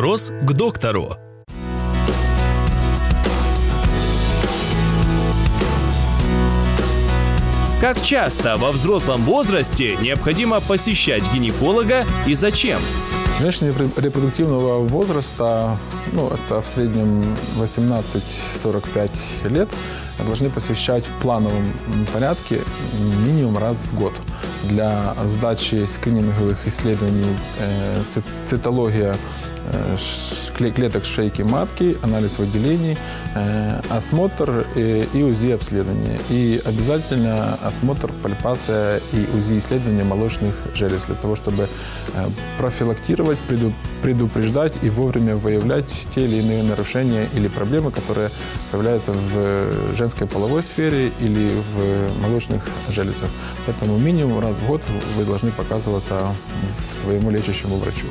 Вопрос к доктору. Как часто во взрослом возрасте необходимо посещать гинеколога и зачем? Женщины ре- репродуктивного возраста, ну, это в среднем 18-45 лет, должны посещать в плановом порядке минимум раз в год для сдачи скрининговых исследований э, ци- цитология клеток шейки матки, анализ выделений, э, осмотр э, и УЗИ обследование. И обязательно осмотр, пальпация и УЗИ исследования молочных желез для того, чтобы э, профилактировать, преду- предупреждать и вовремя выявлять те или иные нарушения или проблемы, которые появляются в женской половой сфере или в молочных железах. Поэтому минимум раз в год вы должны показываться своему лечащему врачу.